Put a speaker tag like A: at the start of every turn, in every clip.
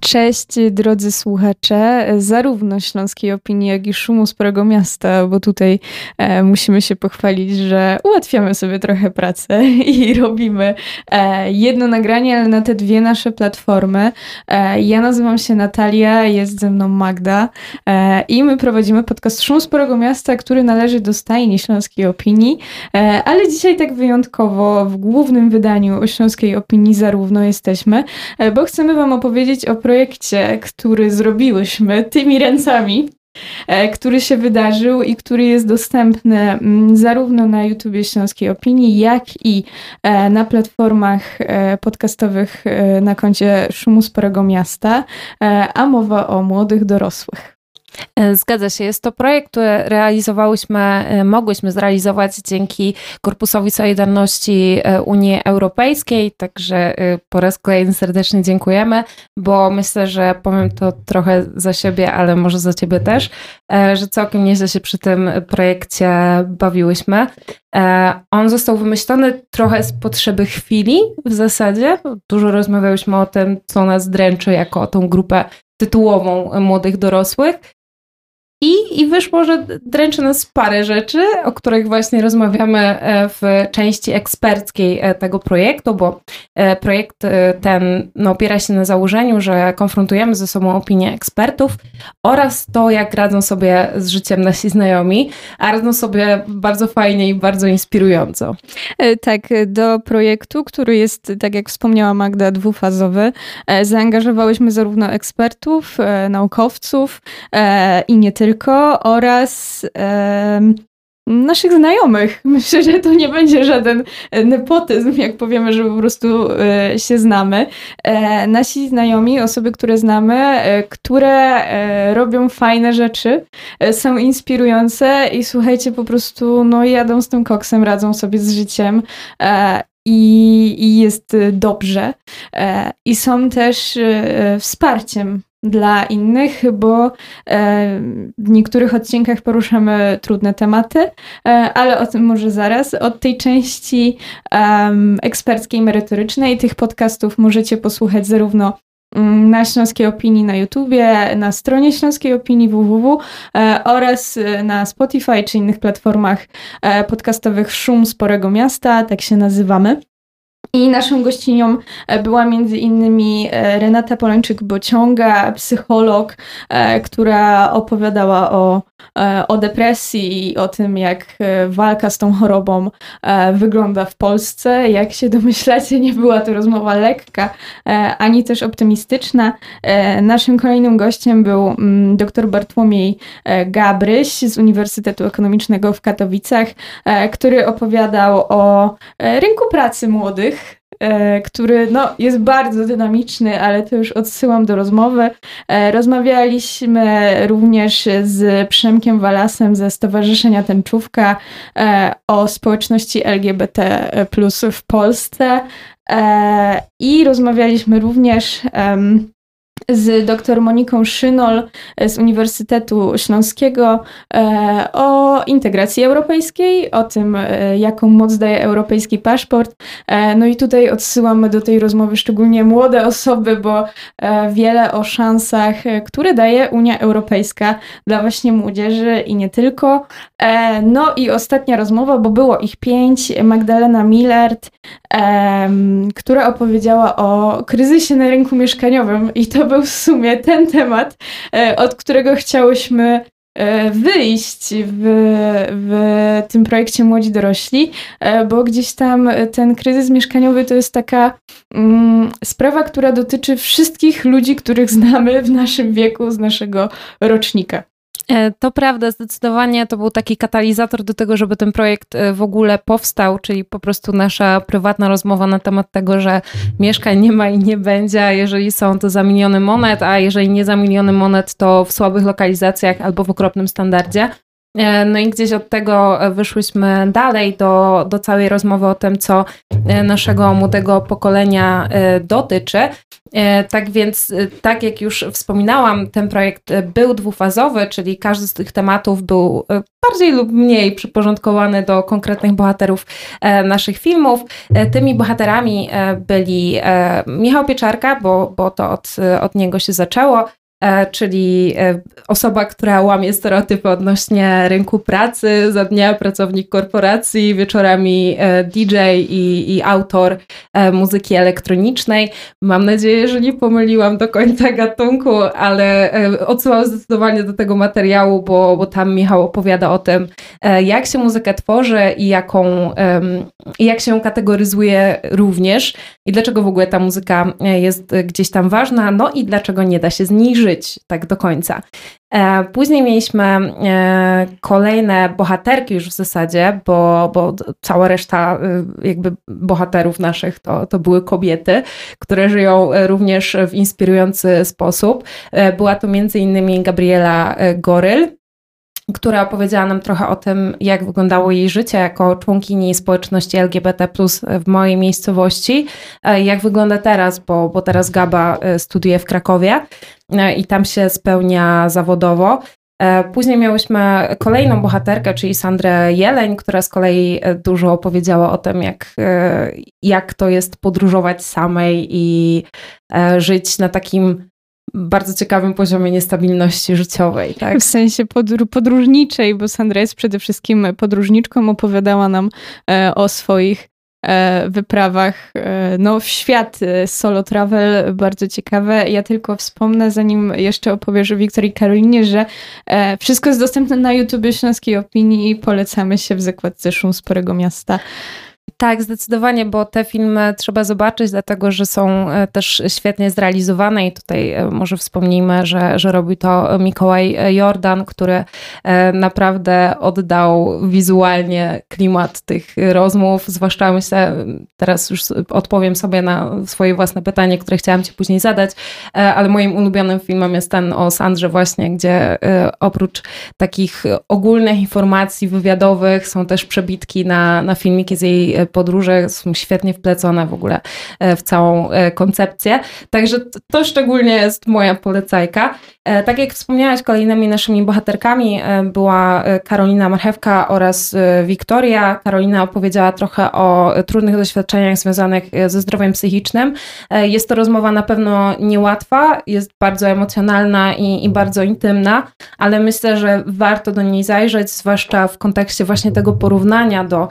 A: Cześć drodzy słuchacze, zarówno Śląskiej Opinii, jak i Szumu Sporego Miasta, bo tutaj e, musimy się pochwalić, że ułatwiamy sobie trochę pracę i robimy e, jedno nagranie, ale na te dwie nasze platformy. E, ja nazywam się Natalia, jest ze mną Magda e, i my prowadzimy podcast Szum Sporego Miasta, który należy do stajni Śląskiej Opinii, e, ale dzisiaj tak wyjątkowo w głównym wydaniu Śląskiej Opinii zarówno jesteśmy, e, bo chcemy wam opowiedzieć o projekcie, który zrobiłyśmy tymi ręcami, e, który się wydarzył i który jest dostępny mm, zarówno na YouTubie Śląskiej Opinii, jak i e, na platformach e, podcastowych na koncie Szumu Sporego Miasta, a mowa o młodych dorosłych.
B: E, zgadza się. Jest to projekt, który realizowałyśmy, e, mogłyśmy zrealizować dzięki Korpusowi Solidarności e, Unii Europejskiej, także po raz kolejny serdecznie dziękujemy, bo myślę, że powiem to trochę za siebie, ale może za ciebie też, że całkiem nieźle się przy tym projekcie bawiłyśmy. On został wymyślony trochę z potrzeby chwili w zasadzie. Dużo rozmawiałyśmy o tym, co nas dręczy jako tą grupę tytułową młodych dorosłych. I, I wyszło, że dręczy nas parę rzeczy, o których właśnie rozmawiamy e, w części eksperckiej e, tego projektu, bo e, projekt ten no, opiera się na założeniu, że konfrontujemy ze sobą opinie ekspertów oraz to, jak radzą sobie z życiem nasi znajomi, a radzą sobie bardzo fajnie i bardzo inspirująco.
A: Tak, do projektu, który jest, tak jak wspomniała Magda, dwufazowy, zaangażowałyśmy zarówno ekspertów, naukowców i nie tylko tylko oraz naszych znajomych. Myślę, że to nie będzie żaden nepotyzm, jak powiemy, że po prostu e, się znamy. E, nasi znajomi, osoby, które znamy, e, które robią fajne rzeczy, są inspirujące i słuchajcie, po prostu no jadą z tym koksem, radzą sobie z życiem i, i jest dobrze. I są też wsparciem dla innych, bo e, w niektórych odcinkach poruszamy trudne tematy, e, ale o tym może zaraz. Od tej części eksperckiej, merytorycznej tych podcastów możecie posłuchać zarówno mm, na Śląskiej Opinii na YouTubie, na stronie Śląskiej Opinii www e, oraz na Spotify czy innych platformach podcastowych Szum Sporego Miasta, tak się nazywamy. I naszą gościnią e, była między innymi e, Renata Polańczyk-Bociąga, psycholog, e, która opowiadała o, o depresji i o tym, jak walka z tą chorobą wygląda w Polsce. Jak się domyślacie, nie była to rozmowa lekka, ani też optymistyczna. Naszym kolejnym gościem był mm, dr Bartłomiej Gabryś z Uniwersytetu Ekonomicznego w Katowicach, który opowiadał o rynku pracy młodych, który no, jest bardzo dynamiczny, ale to już odsyłam do rozmowy. E, rozmawialiśmy również z Przemkiem Walasem ze Stowarzyszenia Tęczówka e, o społeczności LGBT w Polsce i rozmawialiśmy również z dr Moniką Szynol z Uniwersytetu Śląskiego e, o integracji europejskiej, o tym, e, jaką moc daje europejski paszport. E, no i tutaj odsyłamy do tej rozmowy szczególnie młode osoby, bo wiele o szansach, które daje Unia Europejska dla właśnie młodzieży i nie tylko. No i ostatnia rozmowa, bo było ich pięć, Magdalena Millert, która opowiedziała o kryzysie na rynku mieszkaniowym i to był w sumie ten temat, e, od którego chciałyśmy e, wyjść w, w tym projekcie Młodzi Dorośli, e, bo gdzieś tam ten kryzys mieszkaniowy to jest taka mm, sprawa, która dotyczy wszystkich ludzi, których znamy w naszym wieku, z naszego rocznika.
B: E, to prawda, zdecydowanie to był taki katalizator do tego, żeby ten projekt e, w ogóle powstał, czyli po prostu nasza prywatna rozmowa na temat tego, że mieszkań nie ma i nie będzie, jeżeli są to za miliony monet, a jeżeli nie za miliony monet, to w słabych lokalizacjach albo w okropnym standardzie. No i gdzieś od tego wyszłyśmy dalej do, do całej rozmowy o tym, co naszego młodego pokolenia dotyczy. Tak więc, tak jak już wspominałam, ten projekt był dwufazowy, czyli każdy z tych tematów był bardziej lub mniej przyporządkowany do konkretnych bohaterów naszych filmów. Tymi bohaterami byli Michał Pieczarka, bo, bo to od, od niego się zaczęło, E, czyli e, osoba, która łamie stereotypy odnośnie rynku pracy, za dnia pracownik korporacji, wieczorami e, DJ i, i autor muzyki elektronicznej. Mam nadzieję, że nie pomyliłam do końca gatunku, ale odsyłam zdecydowanie do tego materiału, bo, bo tam Michał opowiada o tym, jak się muzykę tworzy i jaką, jak się kategoryzuje również i dlaczego w ogóle ta muzyka jest gdzieś tam ważna, no i dlaczego nie da się zniżyć żyć tak do końca. E, później mieliśmy e, kolejne bohaterki już w zasadzie, bo, bo cała reszta e, jakby bohaterów naszych to, to były kobiety, które żyją również w inspirujący sposób. Była to między innymi Gabriela Goryl, która opowiedziała nam trochę o tym, jak wyglądało jej życie jako członkini społeczności LGBT w mojej miejscowości, jak wygląda teraz, bo, bo teraz Gaba studiuje w Krakowie. E, i tam się spełnia zawodowo. E, później miałyśmy kolejną bohaterkę, czyli Sandrę Jeleń, która z kolei e, dużo opowiedziała o tym, jak, jak to jest podróżować samej i żyć na takim bardzo ciekawym poziomie niestabilności życiowej. Tak?
A: W sensie podr podróżniczej, bo Sandra jest przede wszystkim podróżniczką, opowiadała nam o swoich E, wyprawach e, no, w świat e, solo travel, bardzo ciekawe. Ja tylko wspomnę, zanim jeszcze opowiesz o Wiktorii Karolinie, że wszystko jest dostępne na YouTube Śląskiej Opinii i polecamy się w zakładce Szum Sporego Miasta.
B: Tak, zdecydowanie, bo te filmy trzeba zobaczyć, dlatego że są e, też świetnie zrealizowane i tutaj e, może wspomnijmy, że, że robi to Mikołaj Jordan, który e, naprawdę oddał wizualnie klimat tych rozmów, zwłaszcza myślę, teraz już odpowiem sobie na swoje własne pytanie, które chciałam Ci później zadać, ale moim ulubionym filmem jest ten o Sandrze właśnie, gdzie oprócz takich ogólnych informacji wywiadowych są też przebitki na, na filmiki z jej podróże są świetnie wplecone w ogóle e, w całą e, koncepcję. Także to szczególnie jest moja polecajka. E, tak jak wspomniałaś, kolejnymi naszymi bohaterkami była Karolina Marchewka oraz Wiktoria. Karolina opowiedziała trochę o trudnych doświadczeniach związanych ze zdrowiem psychicznym. Jest to rozmowa na pewno niełatwa, jest bardzo emocjonalna i, i bardzo intymna, ale myślę, że warto do niej zajrzeć, zwłaszcza w kontekście właśnie tego porównania do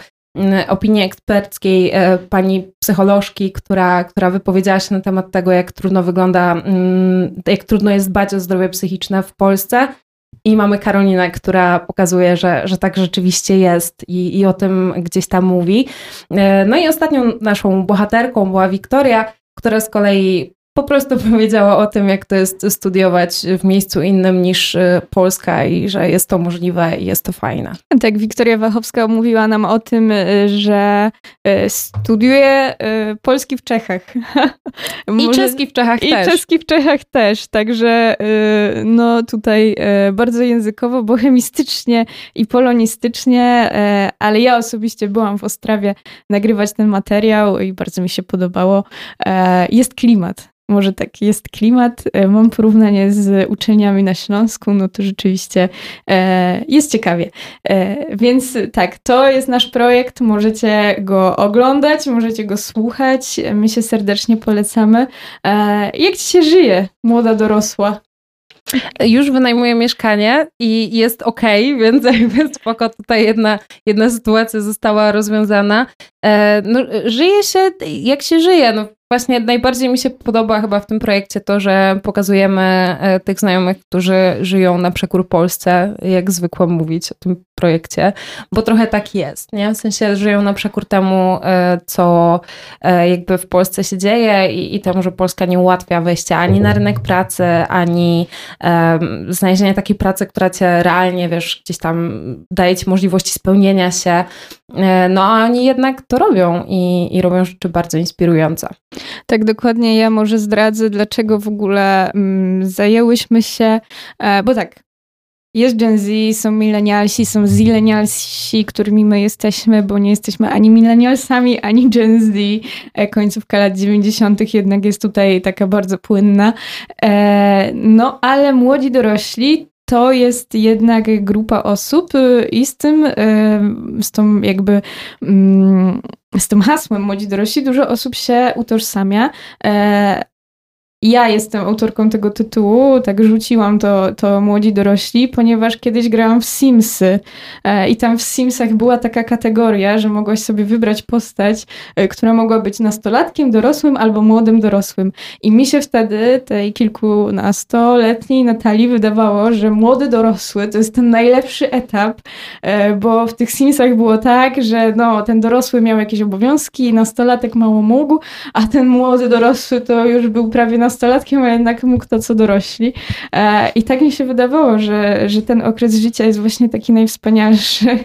B: opinii eksperckiej e, pani psycholożki, która, która wypowiedziała się na temat tego, jak trudno wygląda, mm, jak trudno jest dbać o zdrowie psychiczne w Polsce. I mamy Karolinę, która pokazuje, że, że tak rzeczywiście jest i, i o tym gdzieś tam mówi. E, no i ostatnią naszą bohaterką była Wiktoria, która z kolei po prostu powiedziała o tym, jak to jest studiować w miejscu innym niż y, Polska i że jest to możliwe i jest to fajne.
A: Tak, Wiktoria Wachowska mówiła nam o tym, y, że y, studiuje polski w Czechach.
B: I czeski w Czechach
A: I
B: też.
A: I czeski w Czechach też, także no tutaj bardzo językowo, bohemistycznie i polonistycznie, ale ja osobiście byłam w Ostrawie nagrywać ten materiał i bardzo mi się podobało. Jest klimat może taki jest klimat. E, mam porównanie z uczelniami na Śląsku, no to rzeczywiście e, jest ciekawie. E, więc tak, to jest nasz projekt, możecie go oglądać, możecie go słuchać, my się serdecznie polecamy. Jak ci się żyje, młoda dorosła?
B: Już wynajmuję mieszkanie i jest ok, więc jakby spoko, tutaj jedna, jedna sytuacja została rozwiązana. No, żyje się jak się żyje. No, Właśnie najbardziej mi się podoba chyba w tym projekcie to, że pokazujemy e, tych znajomych, którzy żyją na przekór Polsce, jak zwykło mówić o tym projekcie, bo trochę tak jest, nie? W sensie żyją na przekór temu, e, co e, jakby w Polsce się dzieje i, i temu, że Polska nie ułatwia wejścia ani na rynek pracy, ani um, znalezienia takiej pracy, która cię realnie, wiesz, gdzieś tam daje ci możliwości spełnienia się, no a oni jednak to robią i, i robią rzeczy bardzo inspirujące.
A: Tak, dokładnie. Ja może zdradzę, dlaczego w ogóle mm, zajęłyśmy się, e, bo tak, jest Gen Z, są milenialsi, są zilenialsi, którymi my jesteśmy, bo nie jesteśmy ani milenialsami, ani Gen Z. E, końcówka lat 90. jednak jest tutaj taka bardzo płynna. E, no, ale młodzi dorośli to jest jednak grupa osób y, i z tym, y, z tą jakby mm, z tym hasłem młodzi dorośli dużo osób się utożsamia. Ja jestem autorką tego tytułu, tak rzuciłam to, to młodzi dorośli, ponieważ kiedyś grałam w Simsy e, i tam w Simsach była taka kategoria, że mogłaś sobie wybrać postać, e, która mogła być nastolatkiem, dorosłym albo młodym dorosłym. I mi się wtedy, tej kilkunastoletniej Natalii, wydawało, że młody dorosły to jest ten najlepszy etap, e, bo w tych Simsach było tak, że no, ten dorosły miał jakieś obowiązki, nastolatek mało mógł, a ten młody dorosły to już był prawie na nastolatkiem, a jednak mógł to, co dorośli. E, I tak mi się wydawało, że, że ten okres życia jest właśnie taki najwspanialszy.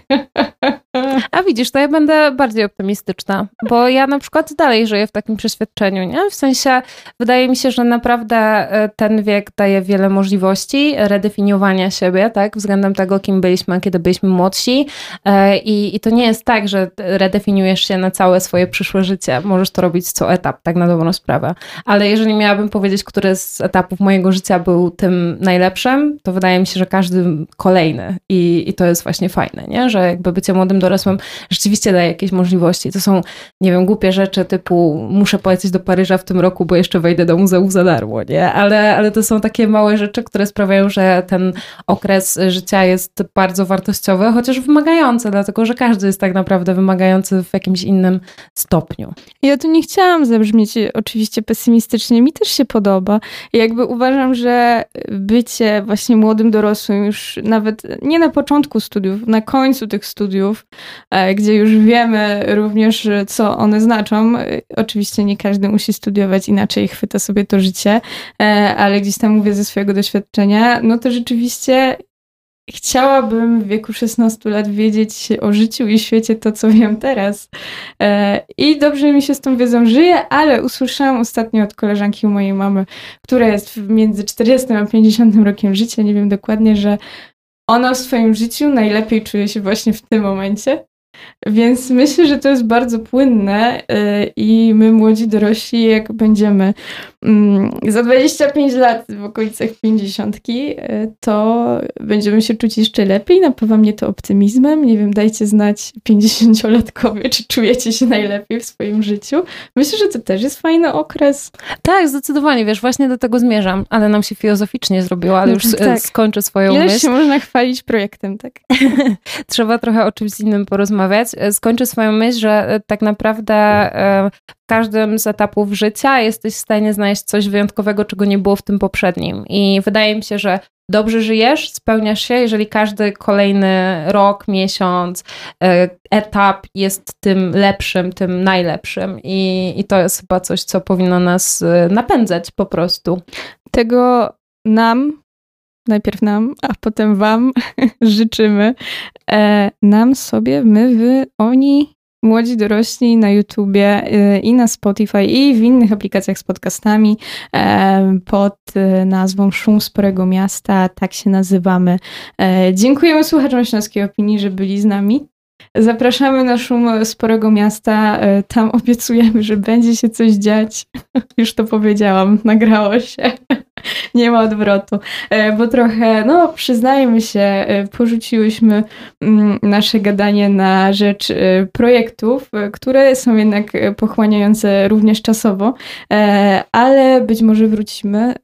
B: A widzisz, to ja będę bardziej optymistyczna, bo ja na przykład dalej żyję w takim przeświadczeniu, nie? W sensie wydaje mi się, że naprawdę e, ten wiek daje wiele możliwości redefiniowania siebie, tak? Względem tego, kim byliśmy, kiedy byliśmy młodsi. E, I, I to nie jest tak, że redefiniujesz się na całe swoje przyszłe życie. Możesz to robić co etap, tak na dobrą sprawę. Ale jeżeli miałabym powiedzieć, który z etapów mojego życia był tym najlepszym, to wydaje mi się, że każdy kolejny. I, i to jest właśnie fajne, nie? Że jakby bycie młodym dorosłym rzeczywiście daje jakieś możliwości. To są, nie wiem, głupie rzeczy typu muszę polecieć do Paryża w tym roku, bo jeszcze wejdę do muzeum za darmo, nie? Ale, ale to są takie małe rzeczy, które sprawiają, że ten okres życia jest bardzo wartościowy, chociaż wymagający, dlatego że każdy jest tak naprawdę wymagający w jakimś innym stopniu.
A: Ja tu nie chciałam zabrzmieć oczywiście pesymistycznie. Mi też się podoba. I jakby uważam, że bycie właśnie młodym dorosłym już nawet nie na początku studiów, na końcu tych studiów, e, gdzie już wiemy również, co one znaczą. E, oczywiście nie każdy musi studiować inaczej, chwyta sobie to życie, e, ale gdzieś tam mówię ze swojego doświadczenia, no to rzeczywiście chciałabym w wieku 16 lat wiedzieć o życiu i świecie to, co wiem teraz. E, I dobrze mi się z tą wiedzą żyje, ale usłyszałam ostatnio od koleżanki mojej mamy, która jest między 40 a 50 rokiem życia, nie wiem dokładnie, że ona w swoim życiu najlepiej czuje się właśnie w tym momencie. Więc myślę, że to jest bardzo płynne y, i my młodzi dorośli, jak będziemy za 25 lat w okolicach 50, y, to będziemy się czuć jeszcze lepiej. Napawa mnie to optymizmem. Nie wiem, dajcie znać 50-latkowie, czy czujecie się najlepiej w swoim życiu. Myślę, że to też jest fajny okres.
B: Tak, zdecydowanie, wiesz, właśnie do tego zmierzam, ale nam się filozoficznie zrobiło, ale już tak. skończę swoją
A: Ileś
B: myśl.
A: się można chwalić projektem, tak?
B: Trzeba trochę o czymś innym porozmawiać rozmawiać, e, skończę swoją myśl, że e, tak naprawdę e, każdym z etapów życia jesteś w stanie znaleźć coś wyjątkowego, czego nie było w tym poprzednim. I wydaje mi się, że dobrze żyjesz, spełniasz się, jeżeli każdy kolejny rok, miesiąc, etap jest tym lepszym, tym najlepszym. I, i to jest chyba coś, co powinno nas napędzać po prostu.
A: Tego nam najpierw nam, a potem wam życzymy. E, nam sobie, my, wy, oni, młodzi dorośli na YouTubie e, i na Spotify i w innych aplikacjach z podcastami e, pod e, nazwą Szum Sporego Miasta, tak się nazywamy. E, dziękujemy słuchaczom Śląskiej Opinii, że byli z nami. Zapraszamy na szum sporego miasta. E, tam obiecujemy, że będzie się coś dziać. Już to powiedziałam, nagrało się. Nie ma odwrotu, e, bo trochę, no przyznajmy się, e, porzuciłyśmy mm, nasze gadanie na rzecz projektów, które są jednak pochłaniające również czasowo, ale być może wrócimy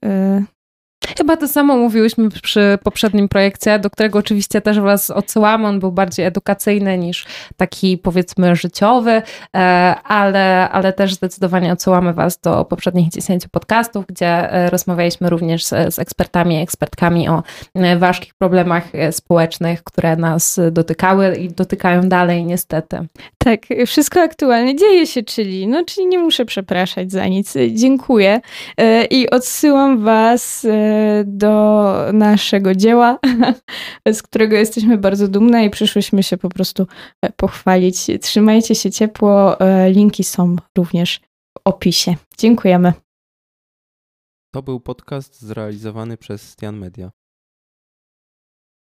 B: Chyba to samo mówiłyśmy przy poprzednim projekcie, do którego oczywiście też was odsyłam. On był bardziej edukacyjny niż taki powiedzmy życiowy, e, ale, ale też zdecydowanie odsyłamy was do poprzednich 10 podcastów, gdzie e, rozmawialiśmy również z, z ekspertami, ekspertkami o e, ważkich problemach społecznych, które nas dotykały i dotykają dalej niestety.
A: Tak, wszystko aktualne dzieje się, czyli, no, czyli nie muszę przepraszać za nic. Dziękuję i odsyłam was do naszego dzieła, z którego jesteśmy bardzo dumne i przyszłyśmy się po prostu e, pochwalić. Trzymajcie się ciepło, e, linki są również w opisie. Dziękujemy.
C: To był podcast zrealizowany przez Stian Media.